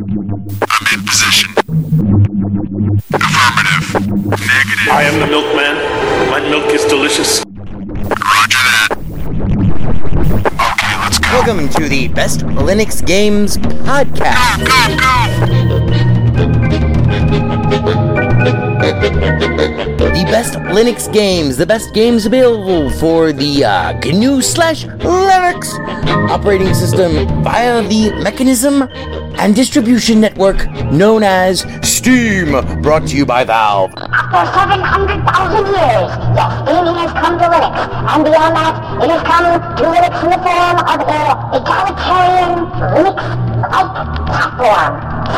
I'm in position. Affirmative. Negative. I am the milkman. My milk is delicious. Roger that. Okay, let's go. Welcome to the Best Linux Games Podcast. The best Linux games, the best games available for the uh, GNU slash Linux operating system via the mechanism and distribution network known as Steam, brought to you by Valve. After 700,000 years, yes, gaming has come to Linux. And beyond that, it has come to Linux in the form of an egalitarian Linux-like platform,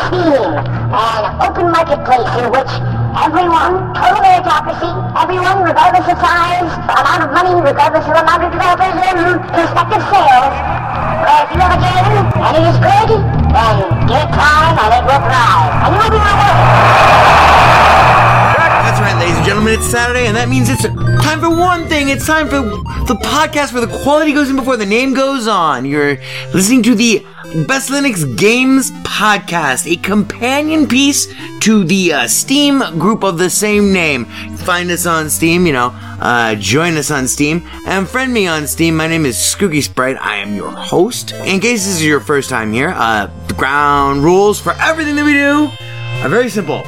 Steam, an open marketplace in which everyone, total meritocracy, everyone, regardless of size, amount of money, regardless of amount of developers and prospective sales, uh, if you have a game and it is good, then give it time and it will thrive. And you will be rewarded. That's right, ladies and gentlemen, it's Saturday, and that means it's time for one thing. It's time for the podcast where the quality goes in before the name goes on. You're listening to the Best Linux Games Podcast, a companion piece to the uh, Steam group of the same name. Find us on Steam, you know, uh, join us on Steam, and friend me on Steam. My name is Skooky Sprite. I am your host. In case this is your first time here, uh, the ground rules for everything that we do are very simple.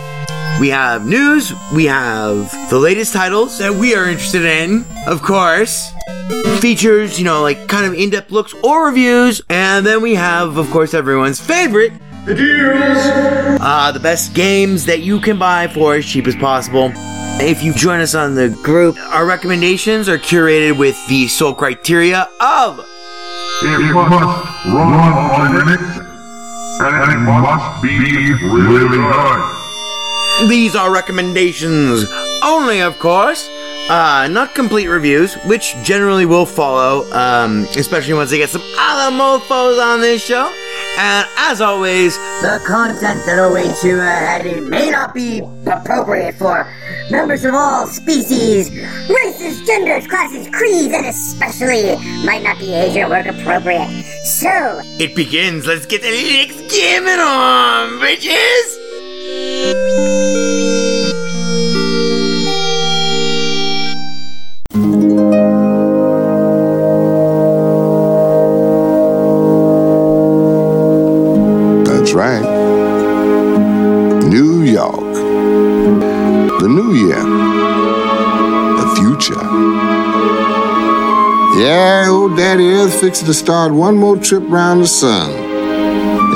We have news, we have the latest titles that we are interested in, of course, features, you know, like kind of in depth looks or reviews, and then we have, of course, everyone's favorite. The deals! Uh, the best games that you can buy for as cheap as possible. If you join us on the group, our recommendations are curated with the sole criteria of It must run on Linux, and it must be really good. These are recommendations only, of course. Uh, not complete reviews, which generally will follow, um, especially once they get some other mofos on this show. And as always, The content that awaits you ahead may not be appropriate for members of all species, races, genders, classes, creeds, and especially might not be age or work appropriate. So, it begins. Let's get the next gaming on, bitches! Fixing to start one more trip round the sun.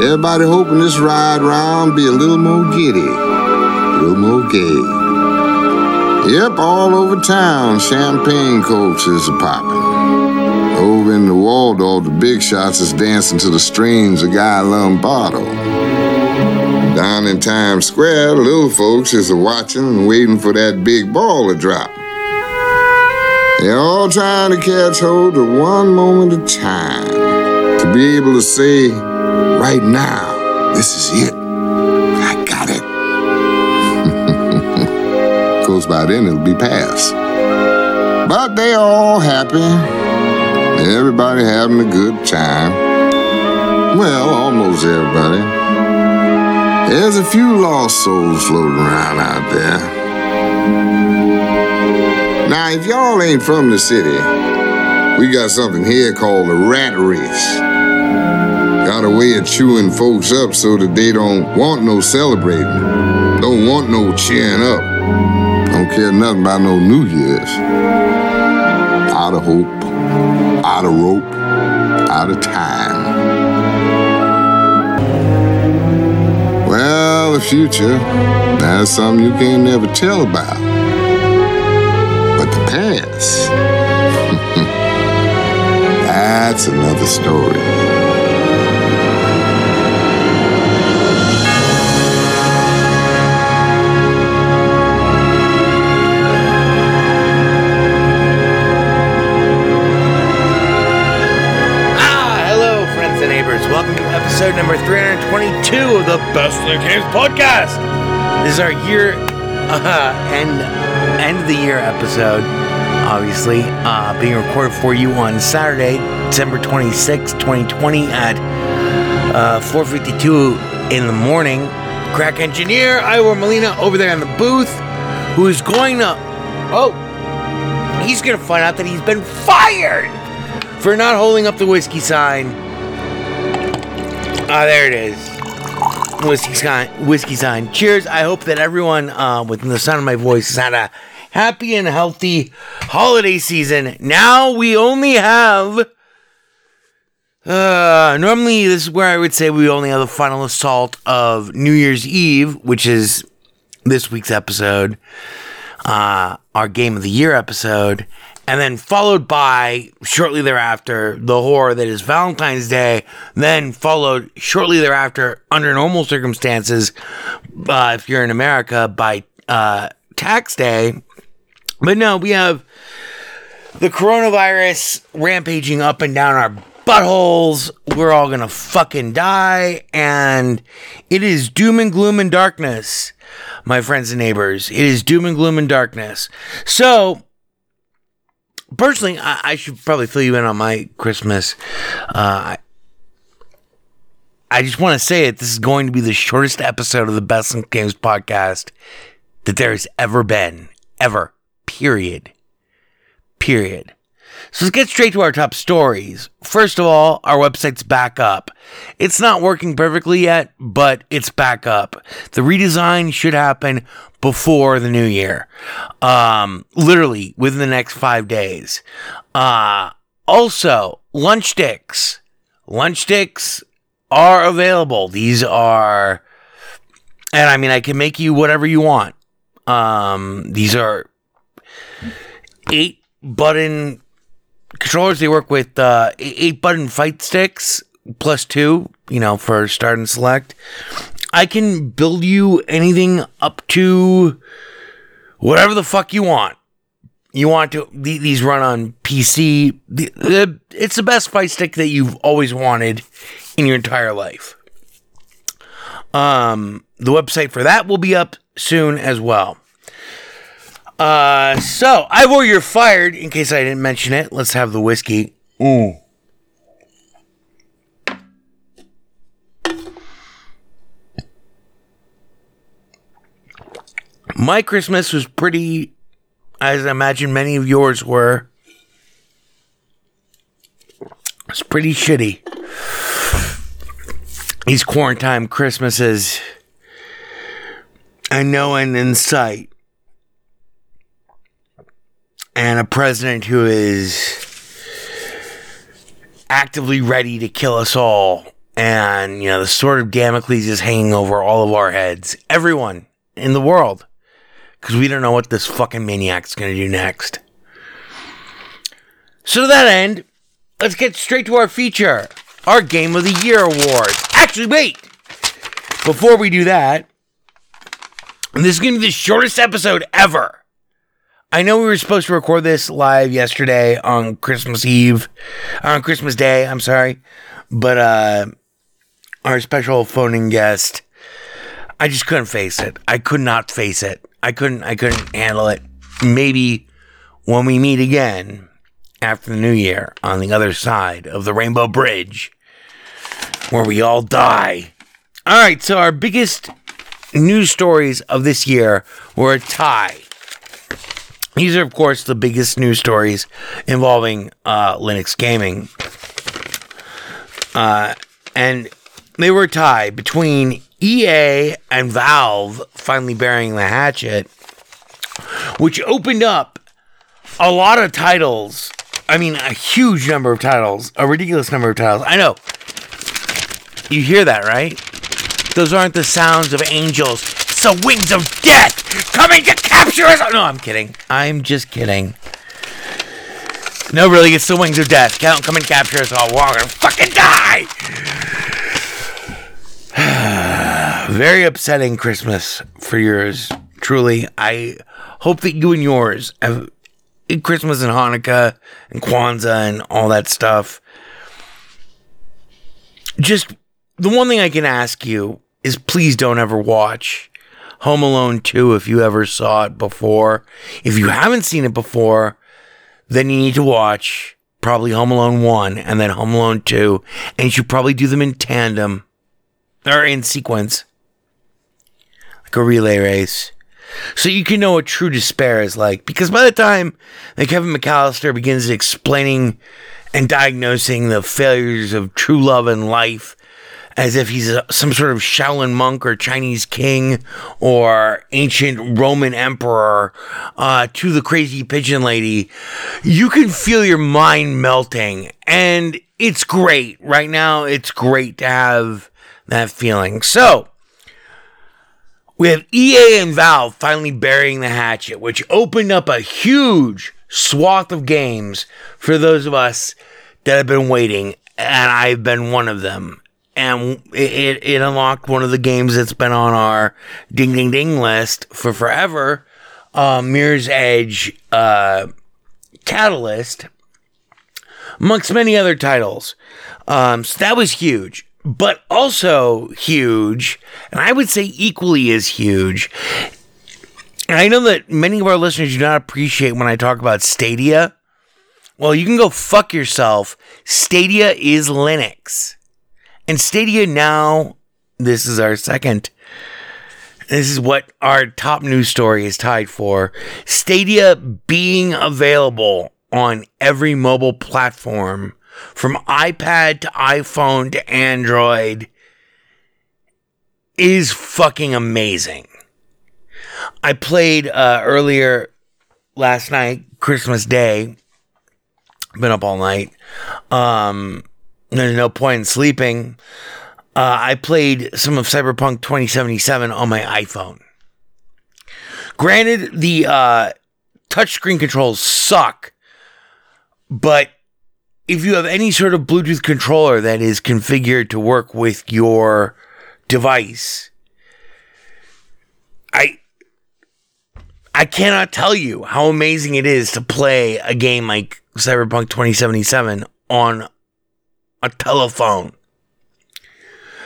Everybody hoping this ride round be a little more giddy, a little more gay. Yep, all over town, champagne coaches are popping. Over in the Waldorf, the big shots is dancing to the strains of Guy Lombardo. Down in Times Square, the little folks is a watching and waiting for that big ball to drop. They're all trying to catch hold of one moment of time to be able to say, right now, this is it. I got it. Goes by then, it'll be past. But they are all happy. Everybody having a good time. Well, almost everybody. There's a few lost souls floating around out there. Now, if y'all ain't from the city, we got something here called the rat race. Got a way of chewing folks up so that they don't want no celebrating, don't want no cheering up, don't care nothing about no New Year's. Out of hope, out of rope, out of time. Well, the future, that's something you can't never tell about. The past, that's another story. Ah, hello, friends and neighbors. Welcome to episode number 322 of the Best Linux Games Podcast. This is our year uh, end end of the year episode. Obviously, uh, being recorded for you on Saturday, December 26, 2020, at uh, 4:52 in the morning. Crack engineer Ivor Molina over there in the booth, who is going to. Oh, he's going to find out that he's been fired for not holding up the whiskey sign. Ah, there it is. Whiskey sign. Whiskey sign. Cheers. I hope that everyone uh, within the sound of my voice has had a happy and healthy holiday season. Now we only have. Uh, normally, this is where I would say we only have the final assault of New Year's Eve, which is this week's episode, uh, our Game of the Year episode, and then followed by shortly thereafter the horror that is Valentine's Day, then followed shortly thereafter, under normal circumstances, uh, if you're in America, by uh, Tax Day. But no, we have the coronavirus rampaging up and down our buttholes. We're all gonna fucking die, and it is doom and gloom and darkness, my friends and neighbors. It is doom and gloom and darkness. So, personally, I, I should probably fill you in on my Christmas. Uh, I, just want to say it. This is going to be the shortest episode of the Best Linux Games podcast that there has ever been, ever. Period. Period. So let's get straight to our top stories. First of all, our website's back up. It's not working perfectly yet, but it's back up. The redesign should happen before the new year. Um, literally within the next five days. Uh, also, lunch sticks. Lunch sticks are available. These are, and I mean, I can make you whatever you want. Um, these are eight button controllers. They work with uh, eight button fight sticks plus two, you know, for start and select. I can build you anything up to whatever the fuck you want. You want to these run on PC. It's the best fight stick that you've always wanted in your entire life. Um, the website for that will be up soon as well. Uh, so Ivor, you're fired. In case I didn't mention it, let's have the whiskey. Mm. My Christmas was pretty, as I imagine many of yours were. It's pretty shitty. These quarantine Christmases, and no end in sight and a president who is actively ready to kill us all. And, you know, the sword of Damocles is hanging over all of our heads. Everyone in the world. Because we don't know what this fucking maniac's going to do next. So, to that end, let's get straight to our feature our Game of the Year Awards. Actually, wait! Before we do that, this is going to be the shortest episode ever. I know we were supposed to record this live yesterday on Christmas Eve, on Christmas Day, I'm sorry, but uh, our special phoning guest, I just couldn't face it. I could not face it. I couldn't. I couldn't handle it. Maybe when we meet again after the new year on the other side of the Rainbow Bridge, where we all die. All right. So our biggest news stories of this year were a tie these are, of course, the biggest news stories involving uh, Linux gaming. Uh, and they were tied between EA and Valve finally burying the hatchet, which opened up a lot of titles. I mean, a huge number of titles, a ridiculous number of titles. I know. You hear that, right? Those aren't the sounds of angels. The wings of death coming to capture us. No, I'm kidding. I'm just kidding. No, really, it's the wings of death. Come, come and capture us all. We're all gonna fucking die. Very upsetting Christmas for yours. Truly, I hope that you and yours have Christmas and Hanukkah and Kwanzaa and all that stuff. Just the one thing I can ask you is please don't ever watch Home Alone 2 if you ever saw it before. If you haven't seen it before, then you need to watch probably Home Alone 1 and then Home Alone 2. And you should probably do them in tandem. or in sequence, like a relay race. So you can know what true despair is like. Because by the time that Kevin McAllister begins explaining and diagnosing the failures of true love and life as if he's a, some sort of Shaolin monk or Chinese king or ancient Roman emperor uh, to the crazy pigeon lady, you can feel your mind melting. And it's great. Right now, it's great to have that feeling. So, we have EA and Valve finally burying the hatchet, which opened up a huge swath of games for those of us that have been waiting, and I've been one of them. And it, it unlocked one of the games that's been on our ding ding ding list for forever uh, Mirror's Edge uh, Catalyst, amongst many other titles. Um, so that was huge but also huge, and I would say equally as huge. And I know that many of our listeners do not appreciate when I talk about Stadia. Well, you can go fuck yourself. Stadia is Linux. And Stadia now, this is our second. This is what our top news story is tied for. Stadia being available on every mobile platform from iPad to iPhone to Android is fucking amazing. I played uh, earlier last night, Christmas Day. Been up all night. Um, there's no point in sleeping. Uh, I played some of Cyberpunk 2077 on my iPhone. Granted, the uh, touchscreen controls suck, but if you have any sort of Bluetooth controller that is configured to work with your device, I I cannot tell you how amazing it is to play a game like Cyberpunk 2077 on a telephone.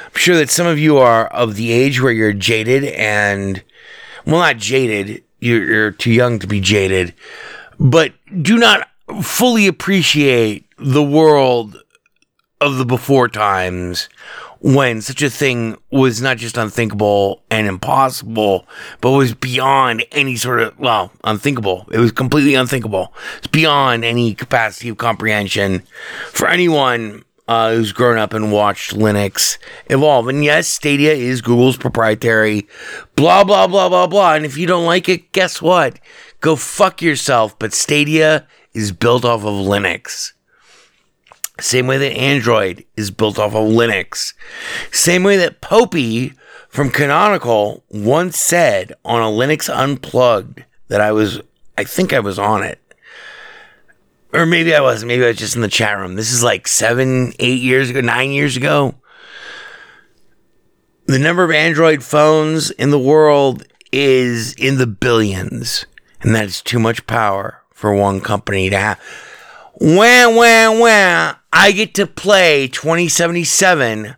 I'm sure that some of you are of the age where you're jaded and well not jaded, you're, you're too young to be jaded, but do not fully appreciate the world of the before times when such a thing was not just unthinkable and impossible, but was beyond any sort of, well, unthinkable. It was completely unthinkable. It's beyond any capacity of comprehension for anyone uh, who's grown up and watched Linux evolve. And yes, Stadia is Google's proprietary, blah, blah, blah, blah, blah. And if you don't like it, guess what? Go fuck yourself. But Stadia is built off of Linux. Same way that Android is built off of Linux. Same way that Popey from Canonical once said on a Linux Unplugged that I was, I think I was on it. Or maybe I wasn't. Maybe I was just in the chat room. This is like seven, eight years ago, nine years ago. The number of Android phones in the world is in the billions. And that is too much power for one company to have. Wah, wah, wah. I get to play 2077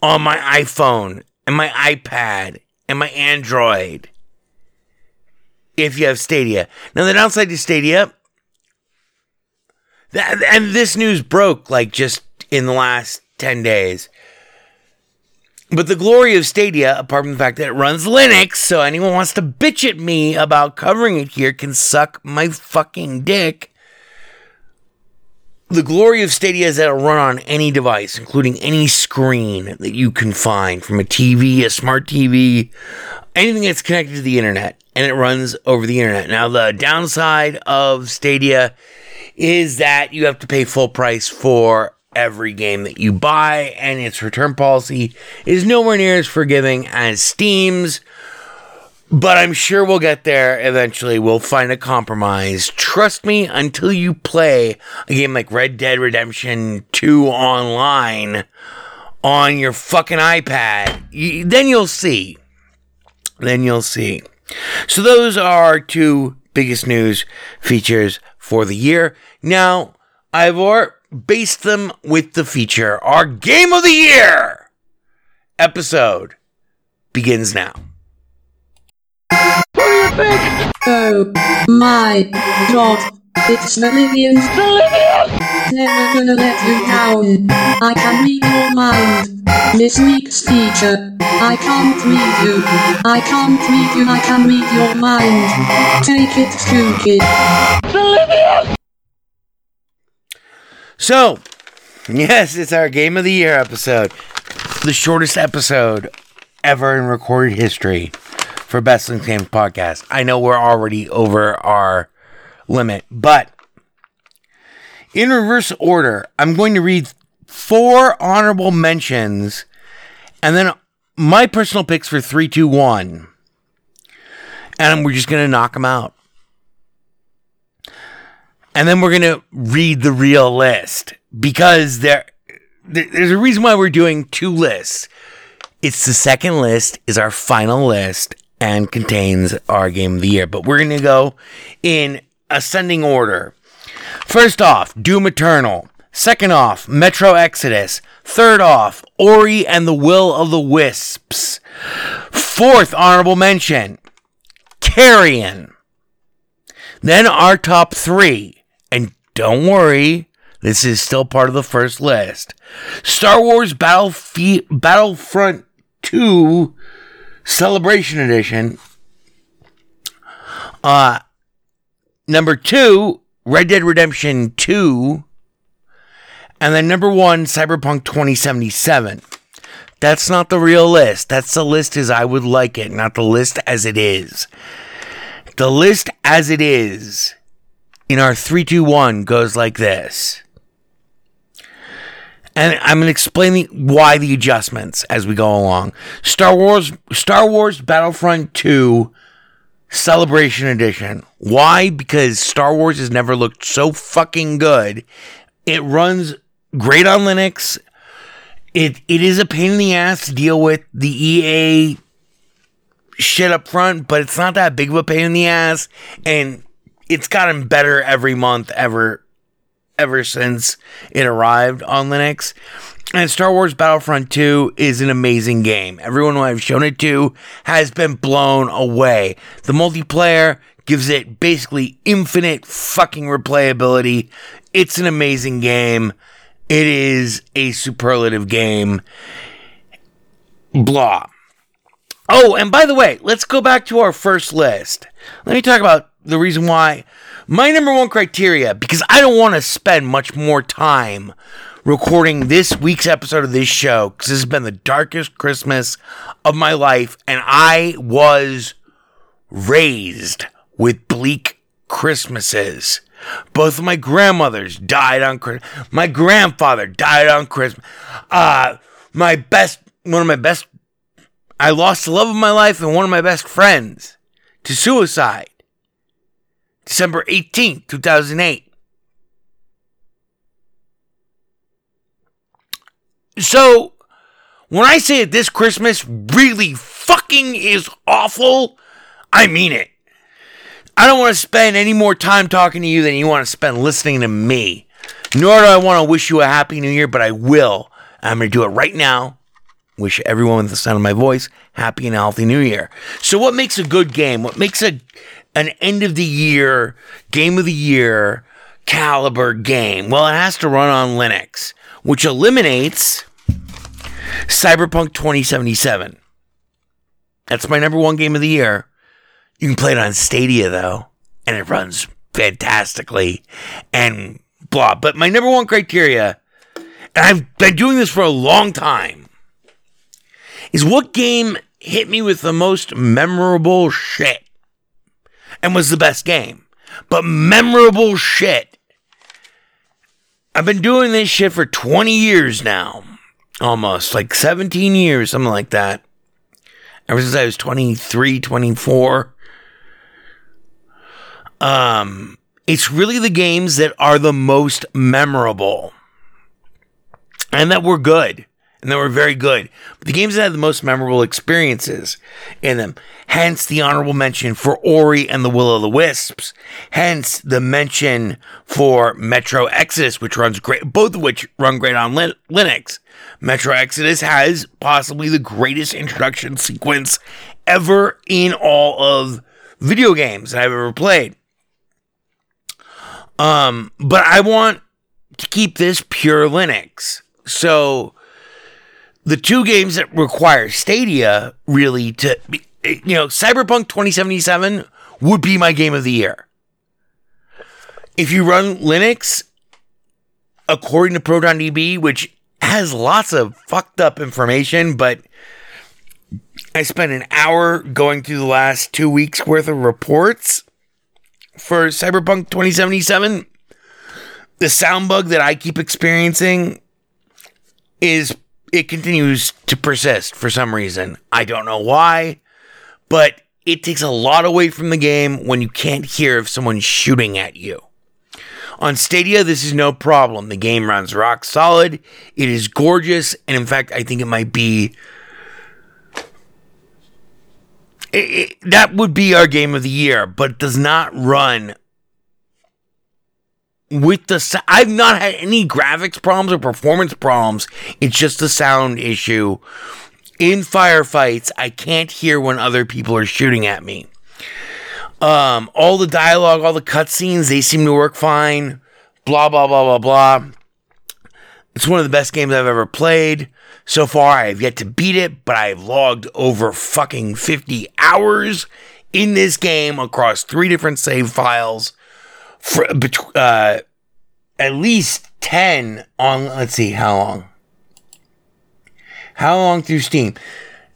on my iPhone and my iPad and my Android. If you have Stadia. Now, the downside to Stadia, that, and this news broke like just in the last 10 days. But the glory of Stadia, apart from the fact that it runs Linux, so anyone wants to bitch at me about covering it here can suck my fucking dick the glory of Stadia is that it'll run on any device, including any screen that you can find from a TV, a smart TV, anything that's connected to the internet, and it runs over the internet. Now, the downside of Stadia is that you have to pay full price for every game that you buy, and its return policy is nowhere near as forgiving as Steam's but I'm sure we'll get there eventually. We'll find a compromise. Trust me, until you play a game like Red Dead Redemption 2 online on your fucking iPad, you, then you'll see. Then you'll see. So, those are two biggest news features for the year. Now, Ivor based them with the feature. Our Game of the Year episode begins now. Oh my god. It's Meridian's Never gonna let you down. I can read your mind. This week's feature. I can't read you. I can't read you. I can read your mind. Take it, to Kid. So, yes, it's our Game of the Year episode. The shortest episode ever in recorded history for Best Linux Games podcast. I know we're already over our limit, but in reverse order, I'm going to read four honorable mentions and then my personal picks for 321. And we're just going to knock them out. And then we're going to read the real list because there- there's a reason why we're doing two lists. It's the second list is our final list and contains our game of the year, but we're going to go in ascending order. First off, Doom Eternal. Second off, Metro Exodus. Third off, Ori and the Will of the Wisps. Fourth honorable mention, Carrion. Then our top three. And don't worry, this is still part of the first list. Star Wars Battlefe- Battlefront 2 Celebration Edition. Uh, number two, Red Dead Redemption 2. And then number one, Cyberpunk 2077. That's not the real list. That's the list as I would like it, not the list as it is. The list as it is in our 321 goes like this. And I'm going to explain the, why the adjustments as we go along. Star Wars Star Wars Battlefront 2 Celebration Edition. Why? Because Star Wars has never looked so fucking good. It runs great on Linux. It it is a pain in the ass to deal with the EA shit up front, but it's not that big of a pain in the ass, and it's gotten better every month ever ever since it arrived on Linux. And Star Wars Battlefront 2 is an amazing game. Everyone who I've shown it to has been blown away. The multiplayer gives it basically infinite fucking replayability. It's an amazing game. It is a superlative game. Blah. Oh, and by the way, let's go back to our first list. Let me talk about the reason why my number one criteria, because I don't want to spend much more time recording this week's episode of this show, because this has been the darkest Christmas of my life, and I was raised with bleak Christmases. Both of my grandmothers died on Christmas. My grandfather died on Christmas. Uh, my best, one of my best, I lost the love of my life and one of my best friends to suicide. December 18th, 2008. So, when I say that this Christmas really fucking is awful, I mean it. I don't want to spend any more time talking to you than you want to spend listening to me. Nor do I want to wish you a happy new year, but I will. I'm going to do it right now. Wish everyone with the sound of my voice happy and healthy new year. So, what makes a good game? What makes a an end of the year game of the year caliber game? Well, it has to run on Linux, which eliminates Cyberpunk 2077. That's my number one game of the year. You can play it on Stadia though, and it runs fantastically and blah. But my number one criteria, and I've been doing this for a long time, is what game hit me with the most memorable shit and was the best game. But memorable shit. I've been doing this shit for 20 years now. Almost like 17 years, something like that. Ever since I was 23, 24. Um, it's really the games that are the most memorable and that were good and they were very good. But the games that had the most memorable experiences in them. Hence the honorable mention for Ori and the Will of the Wisps. Hence the mention for Metro Exodus, which runs great, both of which run great on Lin- Linux. Metro Exodus has possibly the greatest introduction sequence ever in all of video games that I've ever played. Um, but I want to keep this pure Linux. So the two games that require Stadia really to be, you know, Cyberpunk 2077 would be my game of the year. If you run Linux, according to ProtonDB, which has lots of fucked up information, but I spent an hour going through the last two weeks worth of reports for Cyberpunk 2077. The sound bug that I keep experiencing is it continues to persist for some reason. I don't know why, but it takes a lot away from the game when you can't hear if someone's shooting at you. On Stadia, this is no problem. The game runs rock solid. It is gorgeous, and in fact, I think it might be. It, it, that would be our game of the year, but it does not run with the. I've not had any graphics problems or performance problems. It's just a sound issue. In firefights, I can't hear when other people are shooting at me. Um, all the dialogue, all the cutscenes, they seem to work fine. Blah blah blah blah blah. It's one of the best games I've ever played. So far, I have yet to beat it, but I've logged over fucking 50 hours in this game across three different save files. For, uh, at least 10 on, let's see, how long? How long through Steam?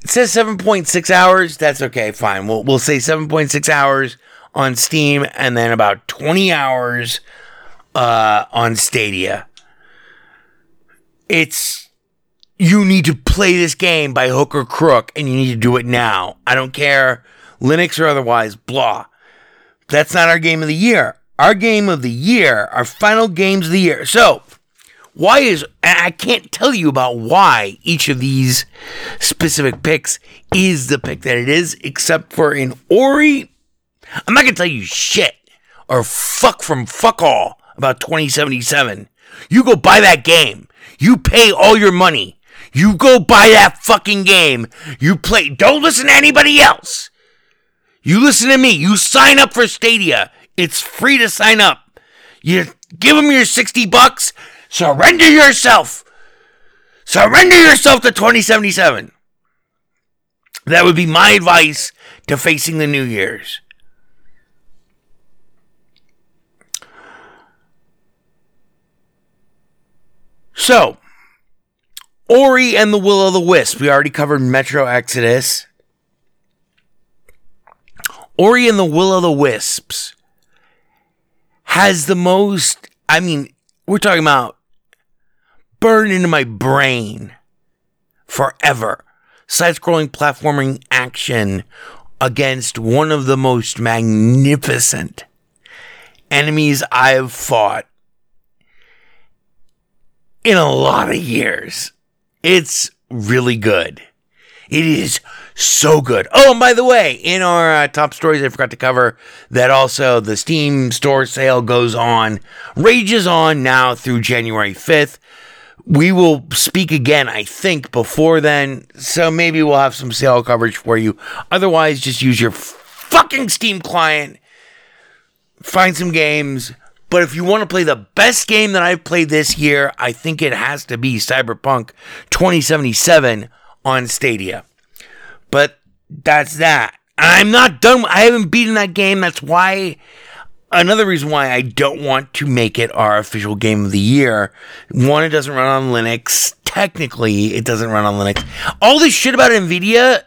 It says 7.6 hours. That's okay, fine. We'll, we'll say 7.6 hours on Steam and then about 20 hours uh, on Stadia. It's you need to play this game by hook or crook, and you need to do it now. I don't care, Linux or otherwise, blah. That's not our game of the year. Our game of the year, our final games of the year. So, why is, I can't tell you about why each of these specific picks is the pick that it is, except for in Ori, I'm not to tell you shit or fuck from fuck all about 2077. You go buy that game. You pay all your money. You go buy that fucking game. You play. Don't listen to anybody else. You listen to me. You sign up for Stadia. It's free to sign up. You give them your 60 bucks. Surrender yourself. Surrender yourself to 2077. That would be my advice to facing the New Year's. So, Ori and the Will of the Wisp. We already covered Metro Exodus. Ori and the Will of the Wisps has the most, I mean, we're talking about burned into my brain forever. Side scrolling platforming action against one of the most magnificent enemies I've fought in a lot of years. It's really good. It is so good. Oh, and by the way, in our uh, top stories, I forgot to cover that also the Steam store sale goes on, rages on now through January 5th. We will speak again, I think, before then. So maybe we'll have some sale coverage for you. Otherwise, just use your fucking Steam client, find some games. But if you want to play the best game that I've played this year, I think it has to be Cyberpunk 2077 on Stadia. But that's that. I'm not done. I haven't beaten that game. That's why another reason why I don't want to make it our official game of the year. One, it doesn't run on Linux. Technically, it doesn't run on Linux. All this shit about Nvidia,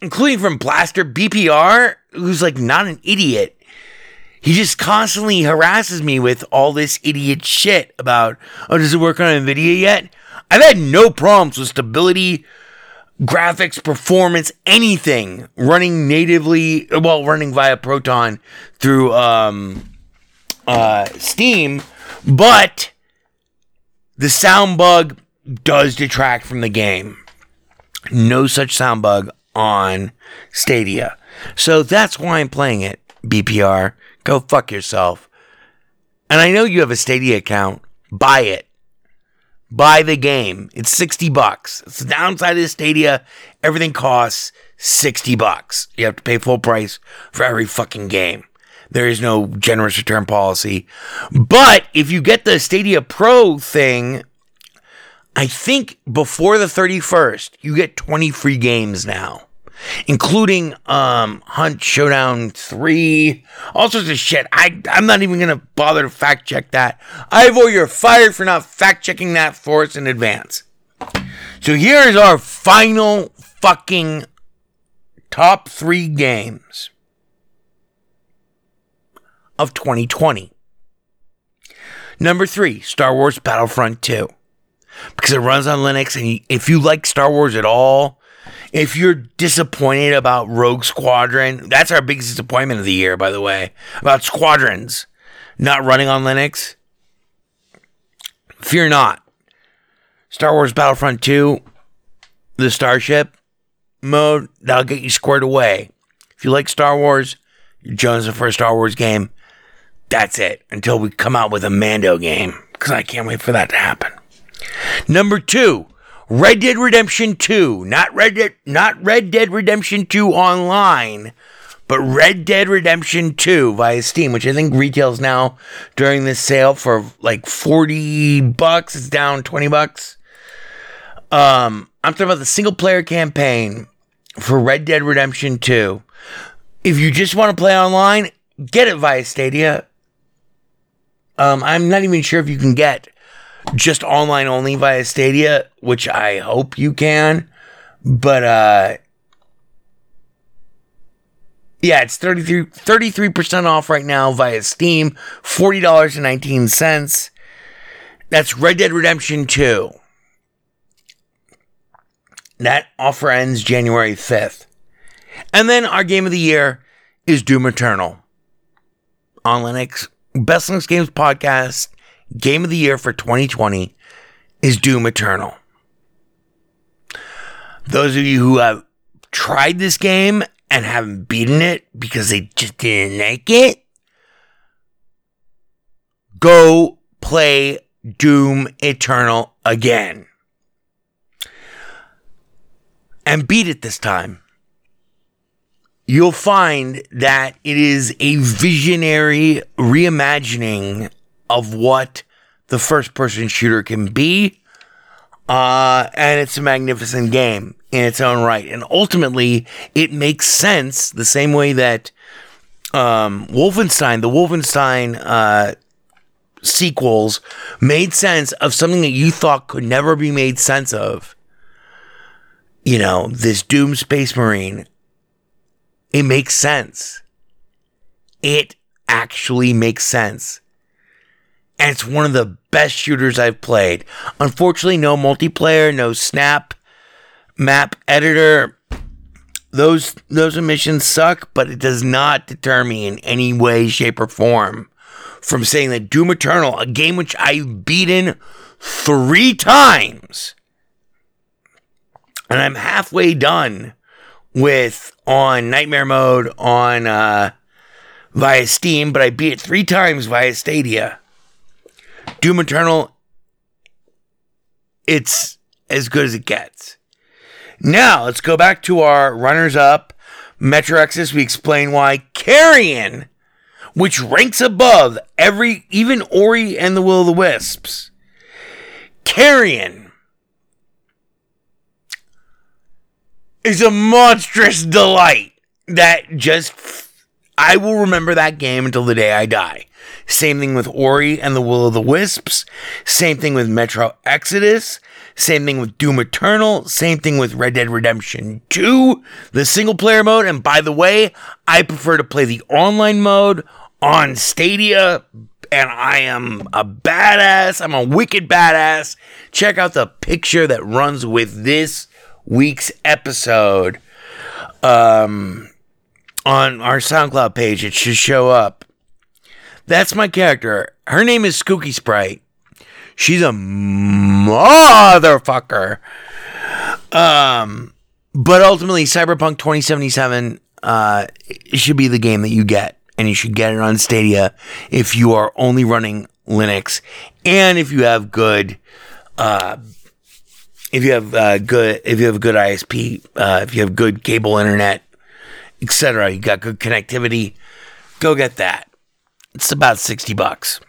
including from Blaster BPR, who's like not an idiot. He just constantly harasses me with all this idiot shit about, oh, does it work on Nvidia yet? I've had no problems with stability, graphics, performance, anything running natively, well, running via Proton through um, uh, Steam, but the sound bug does detract from the game. No such sound bug on Stadia. So that's why I'm playing it, BPR. Go fuck yourself. And I know you have a Stadia account. Buy it. Buy the game. It's 60 bucks. It's the downside of the Stadia. Everything costs 60 bucks. You have to pay full price for every fucking game. There is no generous return policy. But if you get the Stadia Pro thing, I think before the 31st, you get 20 free games now, including um, Hunt Showdown 3, all sorts of shit. I, I'm not even going to bother to fact check that. Ivor, you're fired for not fact checking that for us in advance. So here's our final fucking top three games of 2020. Number three, Star Wars Battlefront 2. Because it runs on Linux, and if you like Star Wars at all, if you're disappointed about Rogue Squadron, that's our biggest disappointment of the year, by the way, about Squadrons not running on Linux. Fear not. Star Wars Battlefront 2, the Starship mode, that'll get you squared away. If you like Star Wars, you're a Star Wars game. That's it until we come out with a Mando game because I can't wait for that to happen. Number two, Red Dead Redemption 2, not Red Dead, not Red Dead Redemption 2 online, but Red Dead Redemption 2 via Steam, which I think retails now during this sale for like 40 bucks. It's down 20 bucks. Um, I'm talking about the single player campaign for Red Dead Redemption 2. If you just want to play online, get it via Stadia. Um, I'm not even sure if you can get just online only via Stadia, which I hope you can. But uh yeah, it's 33 33% off right now via Steam, $40.19. That's Red Dead Redemption 2. That offer ends January 5th. And then our game of the year is Doom Eternal on Linux. Best Linux Games podcast game of the year for 2020 is Doom Eternal. Those of you who have tried this game and haven't beaten it because they just didn't like it, go play Doom Eternal again. And beat it this time. You'll find that it is a visionary reimagining of what the first person shooter can be. Uh, and it's a magnificent game in its own right. And ultimately, it makes sense the same way that um, Wolfenstein, the Wolfenstein uh, sequels, made sense of something that you thought could never be made sense of. You know, this Doom Space Marine. It makes sense. It actually makes sense and it's one of the best shooters I've played. Unfortunately, no multiplayer, no snap map editor. Those those emissions suck, but it does not deter me in any way, shape, or form from saying that Doom Eternal, a game which I've beaten three times, and I'm halfway done with on Nightmare mode on uh, via Steam, but I beat it three times via Stadia. Doom Eternal, it's as good as it gets. Now, let's go back to our runners up. Metro Exodus, we explain why. Carrion, which ranks above every, even Ori and the Will of the Wisps. Carrion is a monstrous delight that just, I will remember that game until the day I die. Same thing with Ori and the Will of the Wisps. Same thing with Metro Exodus. Same thing with Doom Eternal. Same thing with Red Dead Redemption 2, the single player mode. And by the way, I prefer to play the online mode on Stadia. And I am a badass. I'm a wicked badass. Check out the picture that runs with this week's episode um, on our SoundCloud page. It should show up. That's my character. Her name is Skooky Sprite. She's a motherfucker. Um, but ultimately, Cyberpunk 2077 uh, should be the game that you get, and you should get it on Stadia if you are only running Linux and if you have good, uh, if you have uh, good, if you have good ISP, uh, if you have good cable internet, etc. You got good connectivity go get that. It's about 60 bucks.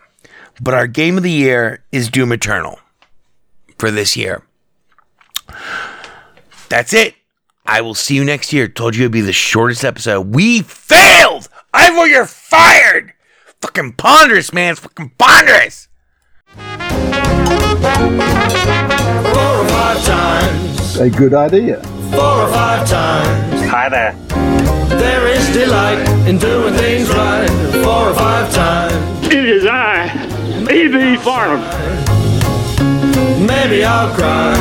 But our game of the year is Doom Eternal for this year. That's it. I will see you next year. Told you it'd be the shortest episode. We failed! Ivor, you're fired! Fucking ponderous, man. It's fucking ponderous! Four or five times, A good idea. Four or five times. Hi there. There is delight in doing things right. Four or five times. It is I, E.B. Farnham. Maybe I'll cry.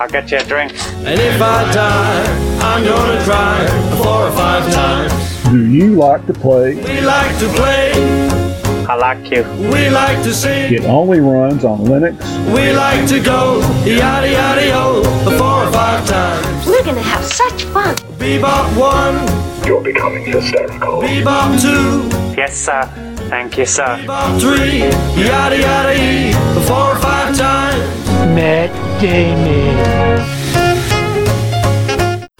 I'll get you a drink. And if I die, I'm gonna cry four or five times. Do you like to play? We like to play, I like you. we like to sing, It only runs on Linux. we like to go yada yada yo four or five times. We're gonna have such fun. Bebop one, You're becoming hysterical. bebop two, Yes, sir. Thank you, sir. bebop three, yada yada e four or five times.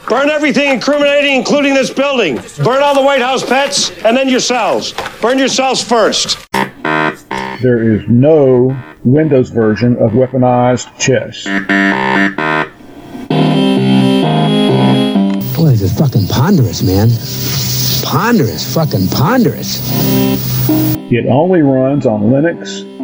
Burn everything incriminating, including this building. Burn all the White House pets, and then yourselves. Burn yourselves first. There is no Windows version of weaponized chess. Boy, this is fucking ponderous, man. Ponderous, fucking ponderous. It only runs on Linux.